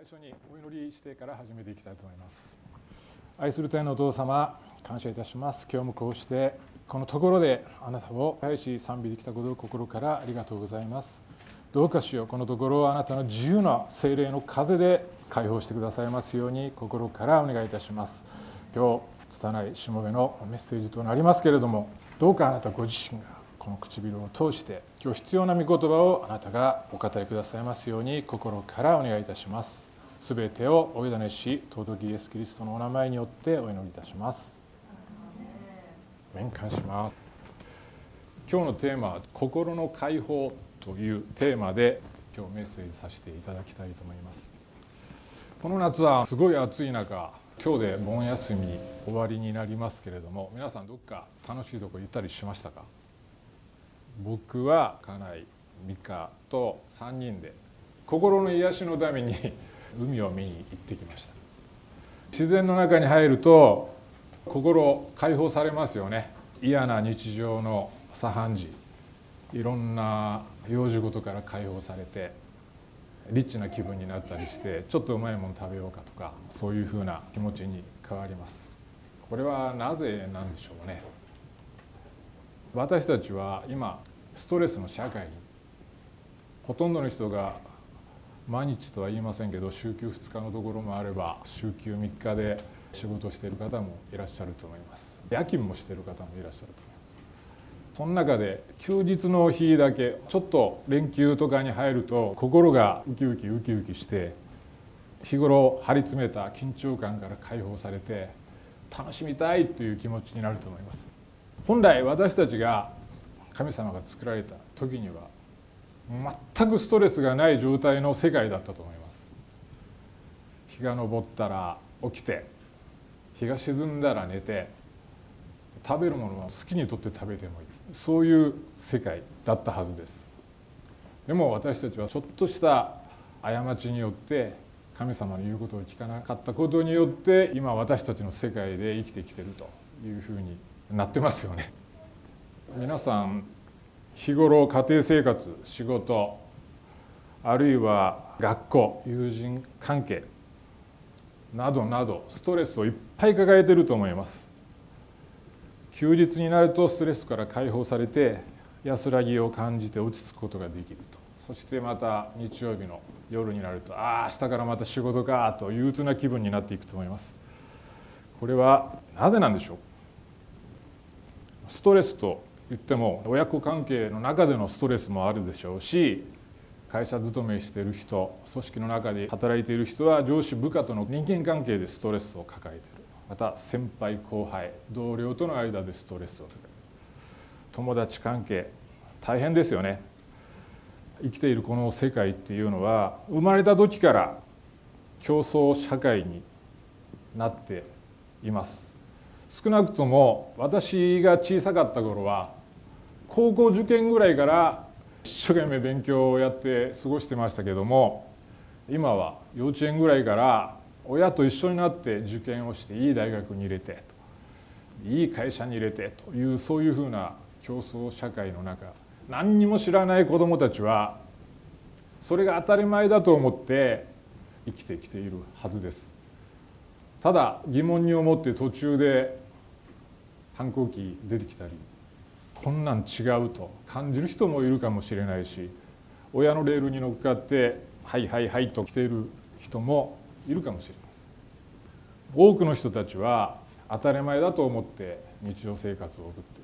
最初にお祈りしてから始めていきたいと思います。愛する天のお父様感謝いたします。今日もこうしてこのところであなたを愛し賛美できたことを心からありがとうございます。どうかしようこのところをあなたの自由な精霊の風で解放してくださいますように心からお願いいたします。今日拙いしもべのメッセージとなりますけれどもどうかあなたご自身がこの唇を通して今日必要な御言葉をあなたがお語りくださいますように心からお願いいたします。すべてをお委ねし尊きイエス・キリストのお名前によってお祈りいたします。面感します。今日のテーマは「心の解放」というテーマで今日メッセージさせていただきたいと思います。この夏はすごい暑い中今日で盆休み終わりになりますけれども皆さんどっか楽しいとこ行ったりしましたか？僕は家内美香と3人で心の癒しのために海を見に行ってきました。自然の中に入ると心解放されますよね。嫌な日常の茶飯事いろんな用事事から解放されてリッチな気分になったりしてちょっとうまいもの食べようかとかそういうふうな気持ちに変わります。これはなぜなんでしょうね。私たちは今ストレスの社会にほとんどの人が毎日とは言いませんけど週休2日のところもあれば週休3日で仕事している方もいらっしゃると思います。夜勤もしている方もいらっしゃると思います。その中で休日の日だけちょっと連休とかに入ると心がウキウキウキウキして日頃張り詰めた緊張感から解放されて楽しみたいという気持ちになると思います。本来私たちが神様が作られた時には全くストレスがない状態の世界だったと思います。日が昇ったら起きて日が沈んだら寝て食べるものは好きにとって食べてもいい。そういう世界だったはずです。でも私たちはちょっとした過ちによって神様の言うことを聞かなかったことによって今私たちの世界で生きてきてるというふうになってますよね。皆さん日頃家庭生活仕事あるいは学校友人関係などなどストレスをいっぱい抱えていると思います。休日になるとストレスから解放されて安らぎを感じて落ち着くことができると。そしてまた日曜日の夜になるとああ明日からまた仕事かと憂鬱な気分になっていくと思います。これはなぜなんでしょう？ストレスと言っても親子関係の中でのストレスもあるでしょうし会社勤めしている人組織の中で働いている人は上司部下との人間関係でストレスを抱えている。また先輩後輩同僚との間でストレスを抱える。友達関係大変ですよね。生きているこの世界っていうのは生まれた時から競争社会になっています。少なくとも私が小さかった頃は高校受験ぐらいから一生懸命勉強をやって過ごしてましたけども今は幼稚園ぐらいから親と一緒になって受験をしていい大学に入れていい会社に入れてというそういうふうな競争社会の中何にも知らない子どもたちはそれが当たり前だと思って生きてきているはずです。ただ疑問に思って途中で反抗期出てきたりこんなん違うと感じる人もいるかもしれないし親のレールに乗っかって「はいはいはい」と来ている人もいるかもしれません。多くの人たちは当たり前だと思って日常生活を送ってい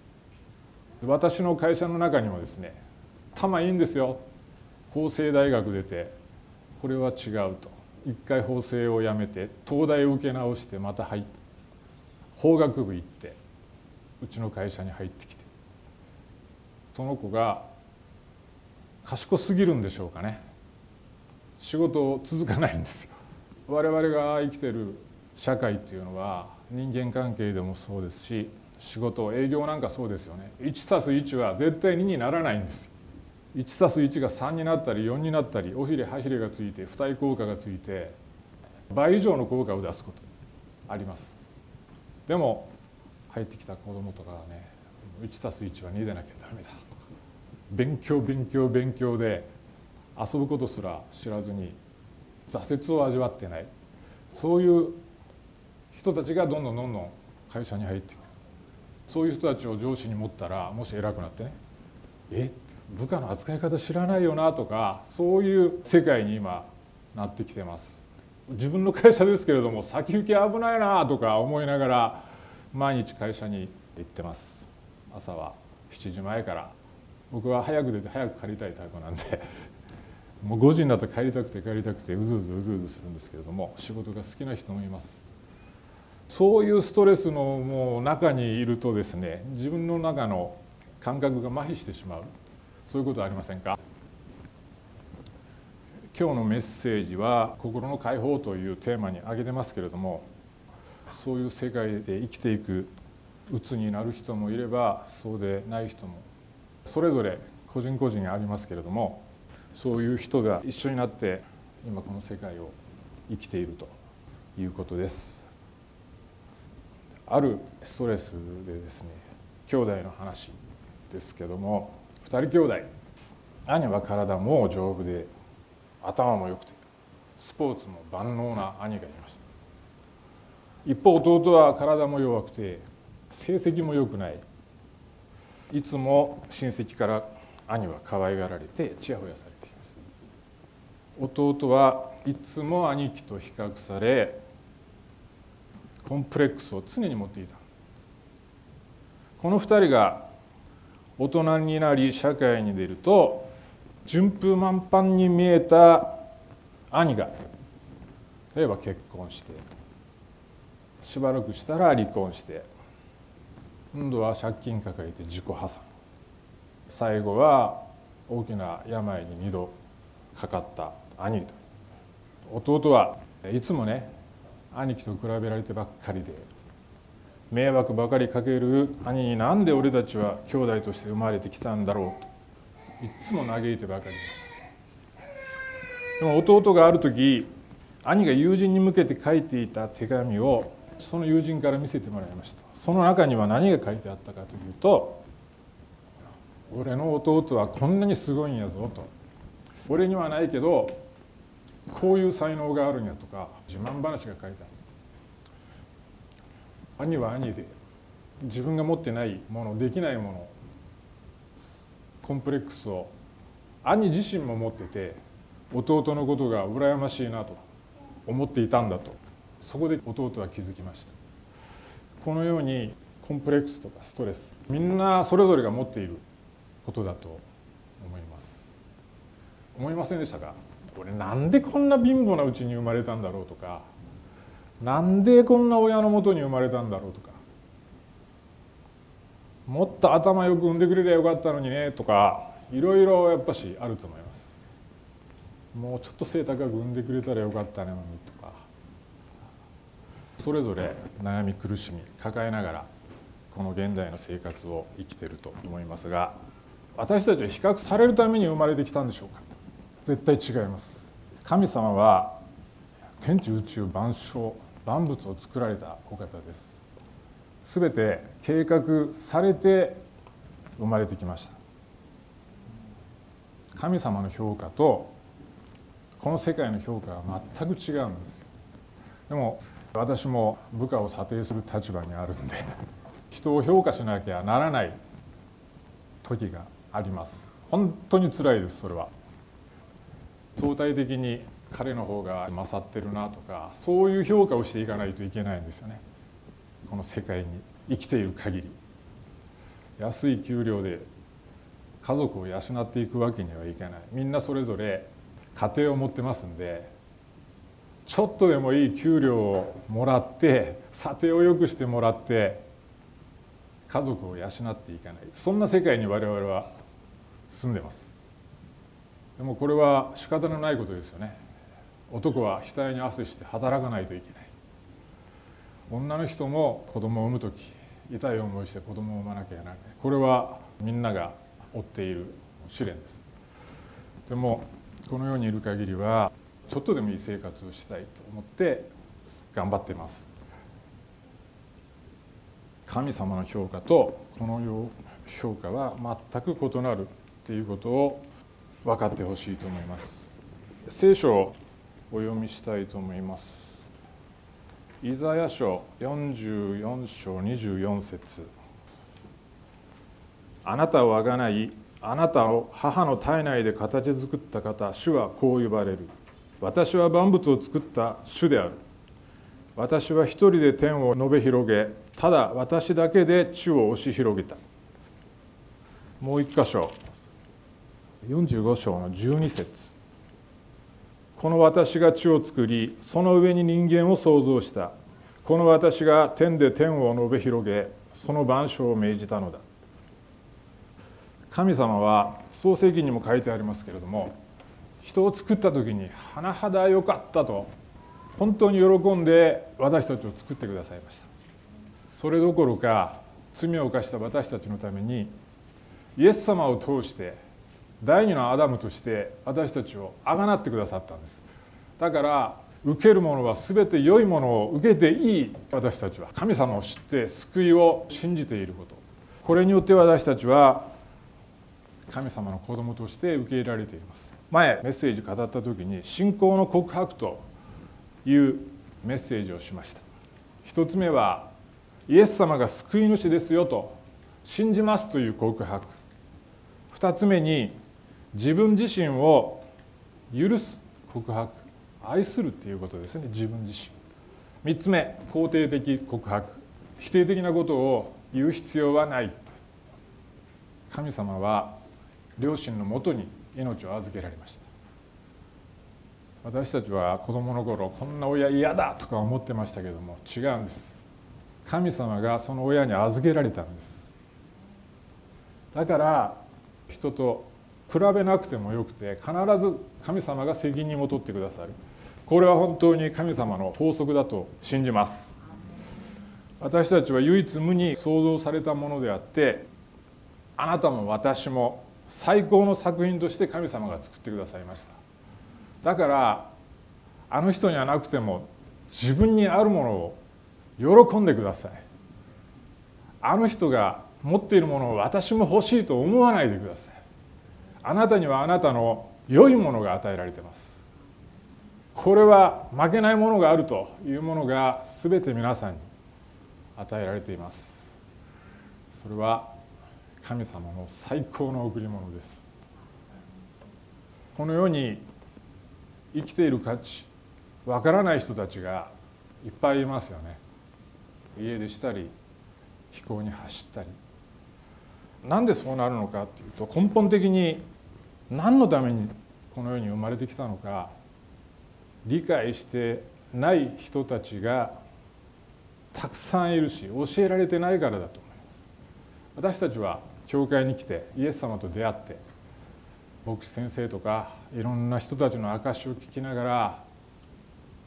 る。私の会社の中にもですね「頭いいんですよ。法政大学出てこれは違う」と。一回法政を辞めて東大を受け直してまた入って法学部行ってうちの会社に入ってきて。その子が賢すぎるんでしょうかね。仕事続かないんですよ。我々が生きてる社会っていうのは人間関係でもそうですし仕事営業なんかそうですよね。1+1 は絶対2にならないんですよ。1+1 が3になったり4になったり尾ひれ歯ひれがついて付帯効果がついて倍以上の効果を出すことあります。でも入ってきた子供とかはね 1+1 は2でなきゃダメだ。勉強勉強勉強で遊ぶことすら知らずに挫折を味わってない。そういう人たちがどんどんどんどん会社に入っていく。そういう人たちを上司に持ったらもし偉くなってねえ部下の扱い方知らないよなとかそういう世界に今なってきてます。自分の会社ですけれども先行き危ないなとか思いながら毎日会社に行ってます。朝は7時前から僕は早く出て早く帰りたいタイプなんで もう5時になったら帰りたくて帰りたくてうずうずうずうずするんですけれども仕事が好きな人もいます。そういうストレスのもう中にいるとですね自分の中の感覚が麻痺してしまう。そういうことはありませんか？今日のメッセージは「心の解放」というテーマに挙げてますけれどもそういう世界で生きていく鬱になる人もいればそうでない人もそれぞれ個人個人ありますけれどもそういう人が一緒になって今この世界を生きているということです。あるストレスでですね兄弟の話ですけども2人兄弟兄は体も丈夫で頭も良くてスポーツも万能な兄がいました一方弟は体も弱くて成績も良くないいつも親戚から兄は可愛がられてちやほやされていました。弟はいつも兄貴と比較されコンプレックスを常に持っていた。この2人が大人になり社会に出ると順風満帆に見えた兄が例えば結婚してしばらくしたら離婚して今度は借金抱えて自己破産。最後は大きな病に2度かかった兄弟はいつもね兄貴と比べられてばっかりで。迷惑ばかりかける兄になんで俺たちは兄弟として生まれてきたんだろうと。いつも嘆いてばかりでした。でも弟がある時兄が友人に向けて書いていた手紙をその友人から見せてもらいました。その中には何が書いてあったかというと「俺の弟はこんなにすごいんやぞ」と「俺にはないけどこういう才能があるんやとか自慢話が書いてある。兄は兄で自分が持ってないものできないものコンプレックスを兄自身も持ってて弟のことが羨ましいなと思っていたんだと。そこで弟は気づきました。このようにコンプレックスとかストレスみんなそれぞれが持っていることだと思います。思いませんでしたか？俺なんでこんな貧乏なうちに生まれたんだろうとか？なんでこんな親のもとに生まれたんだろうとか？もっと頭よく産んでくれりゃよかったのにねとかいろいろやっぱしあると思います。もうちょっと背高く産んでくれたらよかったのにとか。それぞれ悩み苦しみ抱えながらこの現代の生活を生きてると思いますが私たちは比較されるために生まれてきたんでしょうか？絶対違います。神様は天地宇宙万象万物を作られたお方です。全て計画されて生まれてきました。神様の評価とこの世界の評価は全く違うんですよ。でも私も部下を査定する立場にあるんで 人を評価しなきゃならない時があります。本当につらいですそれは。相対的に彼の方が勝ってるなとかそういう評価をしていかないといけないんですよね。この世界に生きている限り。安い給料で家族を養っていくわけにはいかない。みんなそれぞれ家庭を持ってますんでちょっとでもいい給料をもらって査定を良くしてもらって家族を養っていかない。そんな世界に我々は住んでます。でもこれは仕方のないことですよね。男は額に汗して働かないといけない。女の人も子供を産む時痛い思いして子供を産まなきゃならない。これはみんなが負っている試練です。でもこの世にいる限りはちょっとでもいい生活をしたいと思って頑張っています。神様の評価とこの評価は全く異なるっていうことを分かってほしいと思います。聖書をお読みしたいと思います。イザヤ書44章24節。あなたをあがない。あなたを母の体内で形作った方主はこう呼ばれる。私は万物を作った主である。私は一人で天を述べ広げただ私だけで地を押し広げた。もう一箇所。45章の12節。この私が地を作りその上に人間を創造した。この私が天で天を述べ広げその万象を命じたのだ。神様は創世記にも書いてありますけれども人を作った時に甚だ良かったと本当に喜んで私たちを作ってくださいました。それどころか罪を犯した私たちのためにイエス様を通して第二のアダムとして私たちをあがなってくださったんです。だから受けるものは全て良いものを受けていい私たちは。神様を知って救いを信じていること。これによって私たちは神様の子供として受け入れられています。前メッセージ語った時に信仰の告白というメッセージをしました。一つ目はイエス様が救い主ですよと信じますという告白。二つ目に自分自身を許す告白。愛するっていうことですね自分自身。3つ目肯定的告白。否定的なことを言う必要はない。神様は両親のもとに命を預けられました。私たちは子供の頃こんな親嫌だとか思ってましたけども違うんです。神様がその親に預けられたんです。だから人と比べなくてもよくて必ず神様が責任を取ってくださる。これは本当に神様の法則だと信じます。私たちは唯一無二創造されたものであってあなたも私も最高の作品として神様が作ってくださいました。だからあの人にはなくても自分にあるものを喜んでください。あの人が持っているものを私も欲しいと思わないでください。あなたにはあなたの良いものが与えられています。これは負けないものがあるというものが全て皆さんに与えられています。それは神様の最高の贈り物です。この世に生きている価値わからない人たちがいっぱいいますよね。家出したり飛行に走ったり。なんでそうなるのかっていうと根本的に何のためにこの世に生まれてきたのか理解してない人たちがたくさんいるし教えられてないからだと思います。私たちは教会に来てイエス様と出会って牧師先生とかいろんな人たちの証を聞きながら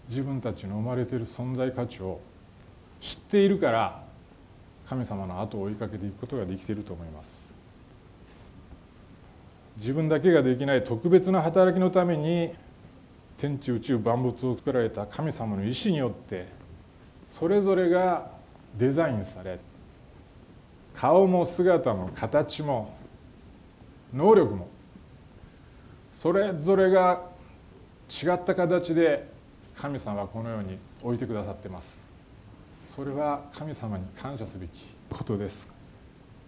自分たちの生まれている存在価値を知っているから神様の後を追いかけていくことができていると思います。自分だけができない特別な働きのために天地宇宙万物を作られた神様の意志によってそれぞれがデザインされ顔も姿も形も能力もそれぞれが違った形で神様はこのように置いてくださってます。それは神様に感謝すべきことです。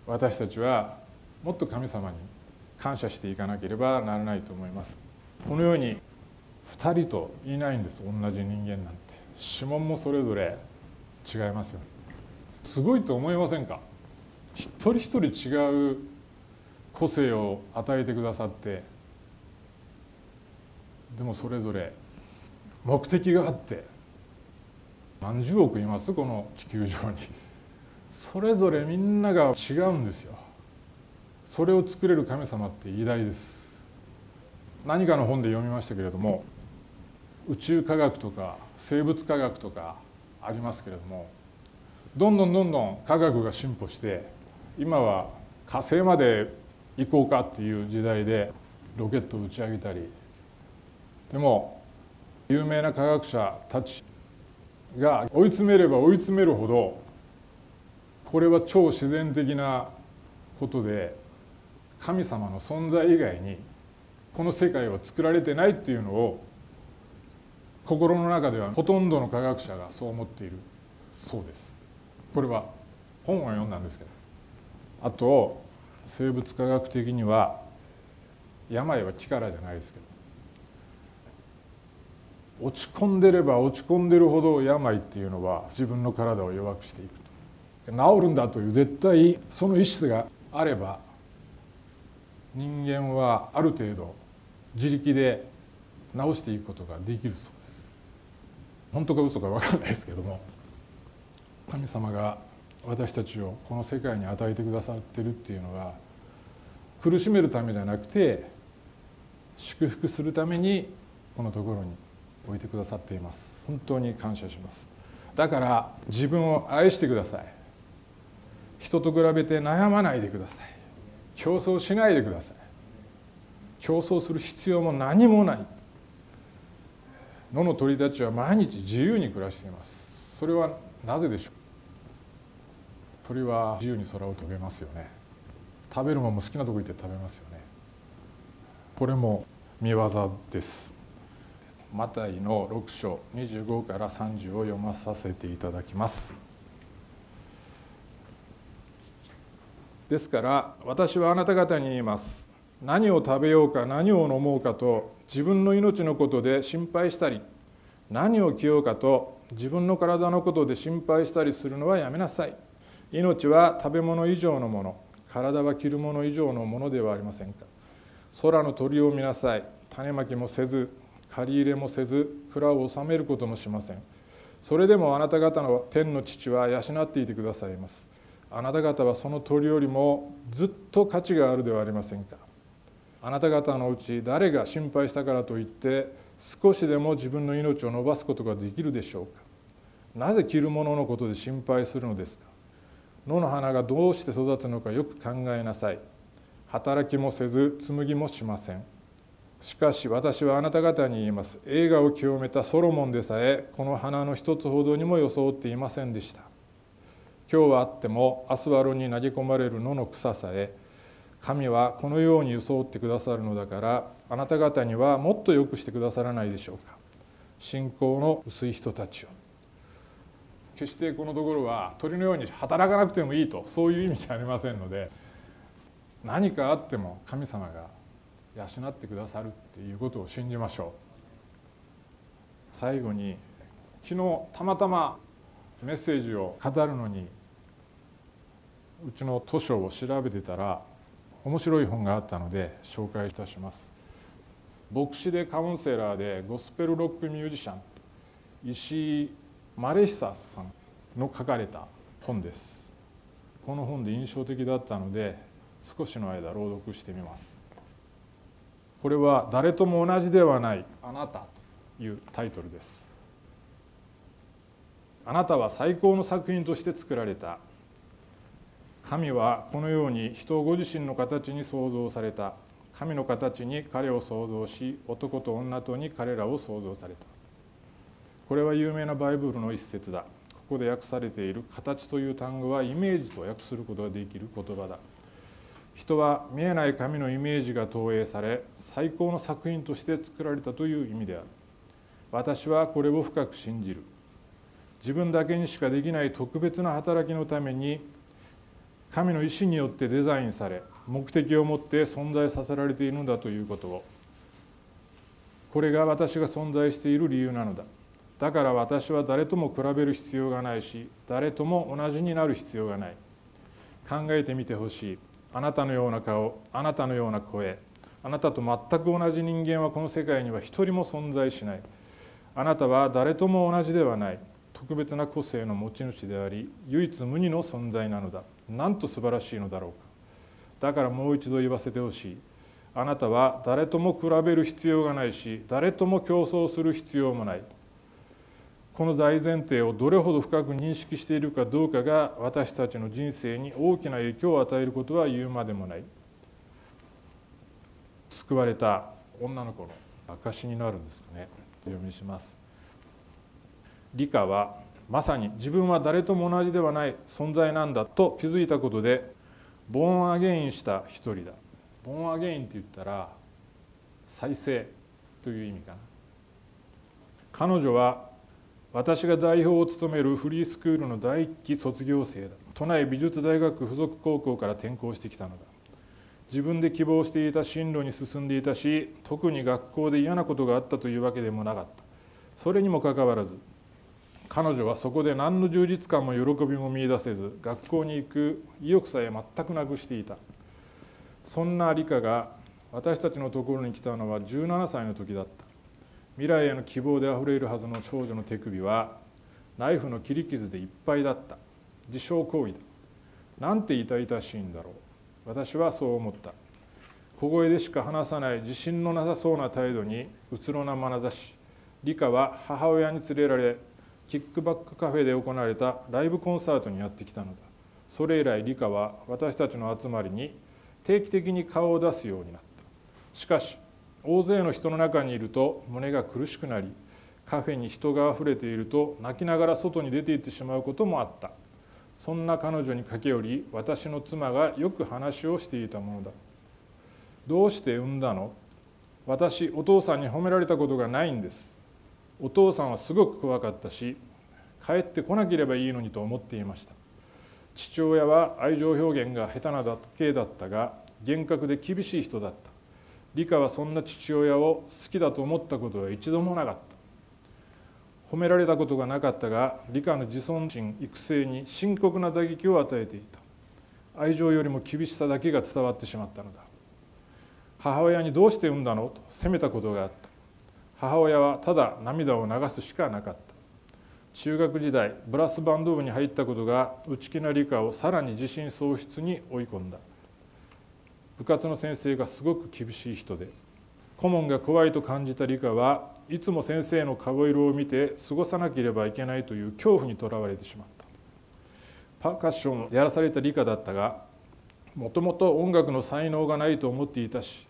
私たちはもっと神様に感謝していかなければならないと思います。このように2人といないんです。同じ人間なんて。指紋もそれぞれ違いますよすごいと思いませんか？一人一人違う個性を与えてくださってでもそれぞれ目的があって何十億います？この地球上に。それぞれみんなが違うんですよ。それを作れる神様って偉大です。何かの本で読みましたけれども宇宙科学とか生物科学とかありますけれどもどんどんどんどん科学が進歩して今は火星まで行こうかっていう時代でロケットを打ち上げたり。でも有名な科学者たちが追い詰めれば追い詰めるほどこれは超自然的なことで神様の存在以外にこの世界は作られてないっていうのを心の中ではほとんどの科学者がそう思っているそうです。これは本を読んだんですけど。あと生物科学的には病は力じゃないですけど落ち込んでれば落ち込んでるほど病っていうのは自分の体を弱くしていくと。治るんだという絶対その意志があれば人間はある程度自力で治していくことができるそうです。本当か嘘か分からないですけども神様が私たちをこの世界に与えてくださってるっていうのは苦しめるためじゃなくて祝福するためにこのところに置いてくださっています。本当に感謝します。だから自分を愛してください。人と比べて悩まないでください。競争しないでください。競争する必要も何もない。野の鳥たちは毎日自由に暮らしています。それはなぜでしょう？鳥は自由に空を飛べますよね。食べるものも好きなとこ行って食べますよね。これも見業です。マタイの6章25から30を読まさせていただきます。ですから私はあなた方に言います。何を食べようか何を飲もうかと自分の命のことで心配したり何を着ようかと自分の体のことで心配したりするのはやめなさい。命は食べ物以上のもの体は着るもの以上のものではありませんか。空の鳥を見なさい。種まきもせず借り入れもせず蔵を治めることもしません。それでもあなた方の天の父は養っていてくださいます。あなた方はその鳥よりもずっと価値があるではありませんか。あなた方のうち誰が心配したからといって少しでも自分の命を伸ばすことができるでしょうか。なぜ着るもののことで心配するのですか。野の花がどうして育つのかよく考えなさい。働きもせず紡ぎもしません。しかし私はあなた方に言います。映画を清めたソロモンでさえこの花の一つほどにも装っていませんでした。今日はあっても明日は炉に投げ込まれる野の草さえ神はこのように装ってくださるのだからあなた方にはもっと良くしてくださらないでしょうか。信仰の薄い人たちを。決してこのところは鳥のように働かなくてもいいとそういう意味じゃありませんので何かあっても神様が養ってくださるっていうことを信じましょう。最後に昨日たまたまメッセージを語るのにうちの図書を調べてたら面白い本があったので紹介いたします。牧師でカウンセラーでゴスペルロックミュージシャン石井マレヒサさんの書かれた本です。この本で印象的だったので少しの間朗読してみます。これは誰とも同じではないあなたというタイトルです。あなたは最高の作品として作られた。神はこのように人をご自身の形に創造された。神の形に彼を創造し男と女とに彼らを創造された。これは有名なバイブルの一節だ。ここで訳されている「形」という単語はイメージと訳することができる言葉だ。人は見えない神のイメージが投影され最高の作品として作られたという意味である。私はこれを深く信じる。自分だけにしかできない特別な働きのために神の意志によってデザインされ目的を持って存在させられているのだということを。これが私が存在している理由なのだ。だから私は誰とも比べる必要がないし誰とも同じになる必要がない。考えてみてほしい。あなたのような顔あなたのような声あなたと全く同じ人間はこの世界には一人も存在しない。あなたは誰とも同じではない。特別な個性の持ち主であり唯一無二の存在なのだ。なんと素晴らしいのだろうか。だからもう一度言わせてほしい。あなたは誰とも比べる必要がないし誰とも競争する必要もない。この大前提をどれほど深く認識しているかどうかが私たちの人生に大きな影響を与えることは言うまでもない。救われた女の子の証になるんですかね。読みします。理科はまさに自分は誰とも同じではない存在なんだと気づいたことでボーンアゲインした一人だ。ボーンアゲインって言ったら再生という意味かな。彼女は私が代表を務めるフリースクールの第一期卒業生だ。都内美術大学附属高校から転校してきたのだ。自分で希望していた進路に進んでいたし特に学校で嫌なことがあったというわけでもなかった。それにもかかわらず彼女はそこで何の充実感も喜びも見いだせず学校に行く意欲さえ全くなくしていた。そんな理香が私たちのところに来たのは17歳の時だった。未来への希望であふれるはずの少女の手首はナイフの切り傷でいっぱいだった。自傷行為だ。なんて痛々しいんだろう。私はそう思った。小声でしか話さない自信のなさそうな態度にうつろな眼差し。理香は母親に連れられキックバックカフェで行われたライブコンサートにやってきたのだ。それ以来理香は私たちの集まりに定期的に顔を出すようになった。しかし大勢の人の中にいると胸が苦しくなりカフェに人があふれていると泣きながら外に出て行ってしまうこともあった。そんな彼女に駆け寄り私の妻がよく話をしていたものだ。どうして産んだの？私お父さんに褒められたことがないんです。お父さんはすごく怖かったし帰ってこなければいいのにと思っていました。父親は愛情表現が下手なだけだったが厳格で厳しい人だった。理香はそんな父親を好きだと思ったことは一度もなかった。褒められたことがなかったが理香の自尊心育成に深刻な打撃を与えていた。愛情よりも厳しさだけが伝わってしまったのだ。母親にどうして産んだの？と責めたことがあった。母親はただ涙を流すしかなかった。中学時代ブラスバンド部に入ったことが内気な理科をさらに自信喪失に追い込んだ。部活の先生がすごく厳しい人で顧問が怖いと感じた理科はいつも先生の顔色を見て過ごさなければいけないという恐怖にとらわれてしまった。パーカッションをやらされた理科だったがもともと音楽の才能がないと思っていたし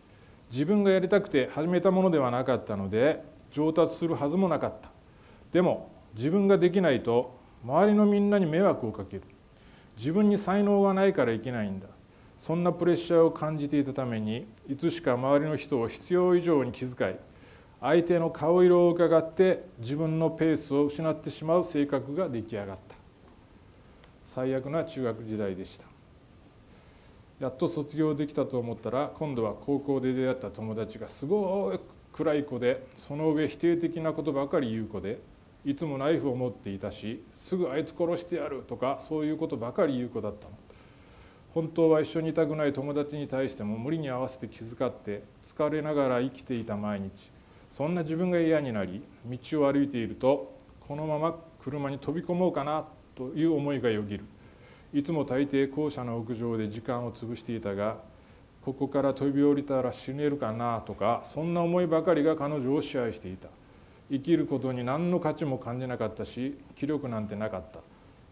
自分がやりたくて始めたものではなかったので上達するはずもなかった。でも自分ができないと周りのみんなに迷惑をかける。自分に才能がないからいけないんだ。そんなプレッシャーを感じていたためにいつしか周りの人を必要以上に気遣い相手の顔色を伺って自分のペースを失ってしまう性格が出来上がった。最悪な中学時代でした。やっと卒業できたと思ったら今度は高校で出会った友達がすごい暗い子でその上否定的なことばかり言う子でいつもナイフを持っていたしすぐあいつ殺してやるとかそういうことばかり言う子だったの。本当は一緒にいたくない友達に対しても無理に合わせて気遣って疲れながら生きていた毎日。そんな自分が嫌になり道を歩いているとこのまま車に飛び込もうかなという思いがよぎる。いつも大抵校舎の屋上で時間を潰していたがここから飛び降りたら死ねるかなとかそんな思いばかりが彼女を支配していた。生きることに何の価値も感じなかったし気力なんてなかった。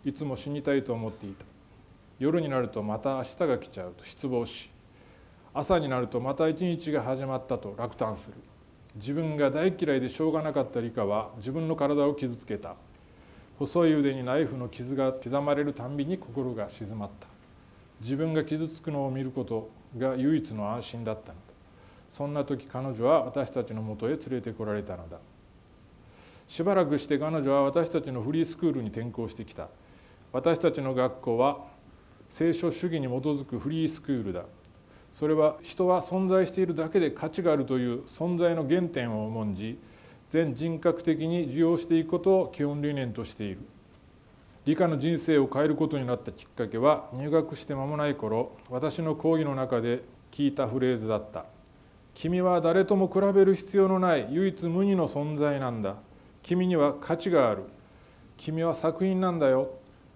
いつも死にたいと思っていた。夜になるとまた明日が来ちゃうと失望し朝になるとまた一日が始まったと落胆する。自分が大嫌いでしょうがなかった理香は自分の体を傷つけた。細い腕にナイフの傷が刻まれるたんびに心が静まった。自分が傷つくのを見ることが唯一の安心だったのだ。そんな時彼女は私たちのもとへ連れてこられたのだ。しばらくして彼女は私たちのフリースクールに転校してきた。私たちの学校は聖書主義に基づくフリースクールだ。それは人は存在しているだけで価値があるという存在の原点を重んじ全人格的に受容していくことを基本理念としている。理科の人生を変えることになったきっかけは入学して間もない頃私の講義の中で聞いたフレーズだった「君は誰とも比べる必要のない唯一無二の存在なんだ。君には価値がある。君は作品なんだよ」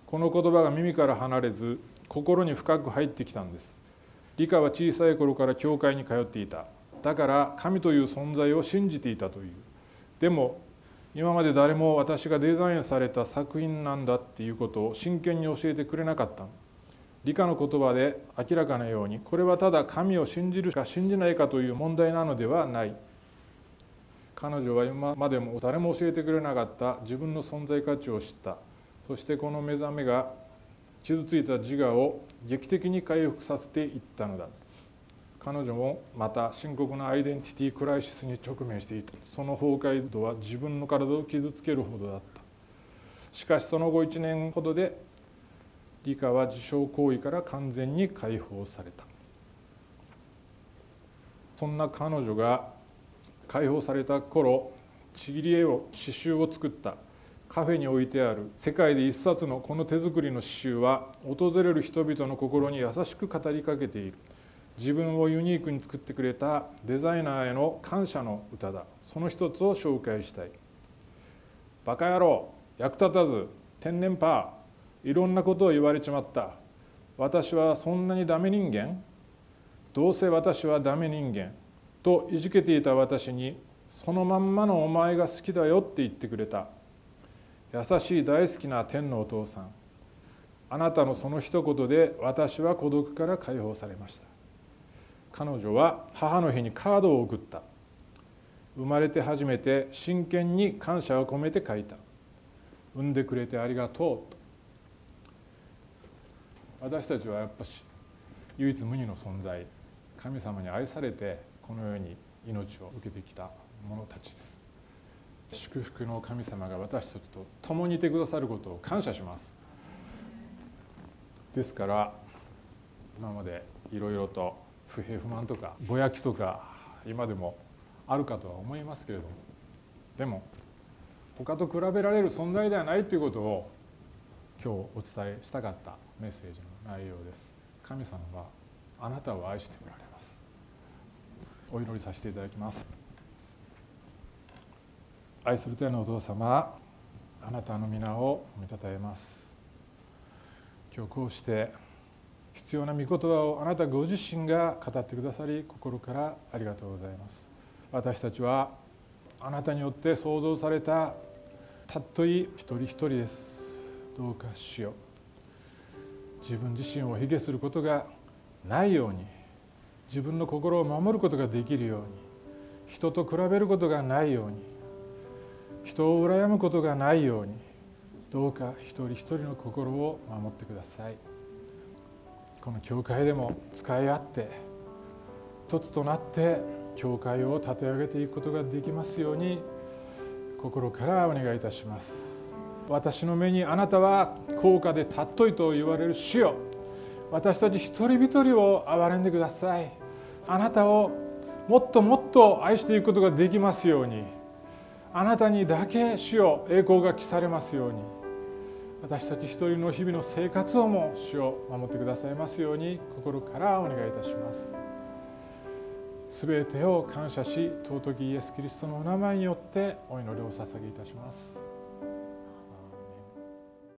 この言葉が耳から離れず心に深く入ってきたんです。理科は小さい頃から教会に通っていた。だから神という存在を信じていたという。でも今まで誰も私がデザインされた作品なんだっていうことを真剣に教えてくれなかった。理科の言葉で明らかなようにこれはただ神を信じるか信じないかという問題なのではない。彼女は今までも誰も教えてくれなかった。自分の存在価値を知った。そしてこの目覚めが傷ついた自我を劇的に回復させていったのだ。彼女もまた深刻なアイデンティティクライシスに直面していた。その崩壊度は自分の体を傷つけるほどだった。しかしその後1年ほどで理科は自傷行為から完全に解放された。そんな彼女が解放された頃ちぎり絵を刺繍を作った。カフェに置いてある世界で一冊のこの手作りの刺繍は訪れる人々の心に優しく語りかけている。自分をユニークに作ってくれたデザイナーへの感謝の歌だ。その一つを紹介したい。バカ野郎役立たず。天然パー。いろんなことを言われちまった。私はそんなにダメ人間？どうせ私はダメ人間。といじけていた私にそのまんまのお前が好きだよって言ってくれた。優しい大好きな天のお父さん。あなたのその一言で私は孤独から解放されました。彼女は母の日にカードを送った。生まれて初めて真剣に感謝を込めて書いた。産んでくれてありがとう。と私たちはやっぱし唯一無二の存在。神様に愛されてこの世に命を受けてきた者たちです。祝福の神様が私たちと共にいてくださることを感謝します。ですから今までいろいろと不平不満とかぼやきとか今でもあるかとは思いますけれどもでも他と比べられる存在ではないということを今日お伝えしたかったメッセージの内容です。神様はあなたを愛しておられます。お祈りさせていただきます。愛する天のお父様あなたの皆を見たたえます。今日こうして必要な御言葉をあなたご自身が語ってくださり心からありがとうございます。私たちはあなたによって創造されたたっとい一人一人です。どうかしよう。自分自身を卑下することがないように自分の心を守ることができるように人と比べることがないように人を羨むことがないようにどうか一人一人の心を守ってください。この教会でも使い合って一つとなって教会を立て上げていくことができますように心からお願いいたします。私の目にあなたは高価で尊いと言われる主よ。私たち一人一人を憐れんでください。あなたをもっともっと愛していくことができますようにあなたにだけ主よ栄光が期されますように。私たち一人の日々の生活をも主を守ってくださいますように心からお願いいたします。すべてを感謝し尊きイエス・キリストのお名前によってお祈りを捧げいたします。